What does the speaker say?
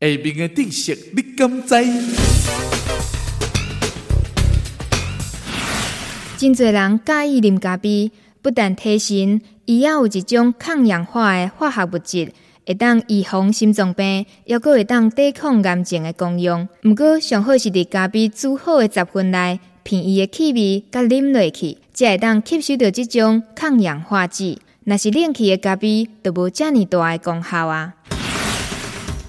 下面的知识你敢知？真侪人介意啉咖啡，不但提神，伊还有一种抗氧化的化学物质，会当预防心脏病，又搁会当抵抗癌症的功用。毋过上好是伫咖啡煮好的十分内，便伊的气味，甲啉落去，才会当吸收到这种抗氧化剂。若是冷气的咖啡，就无遮尔大的功效啊。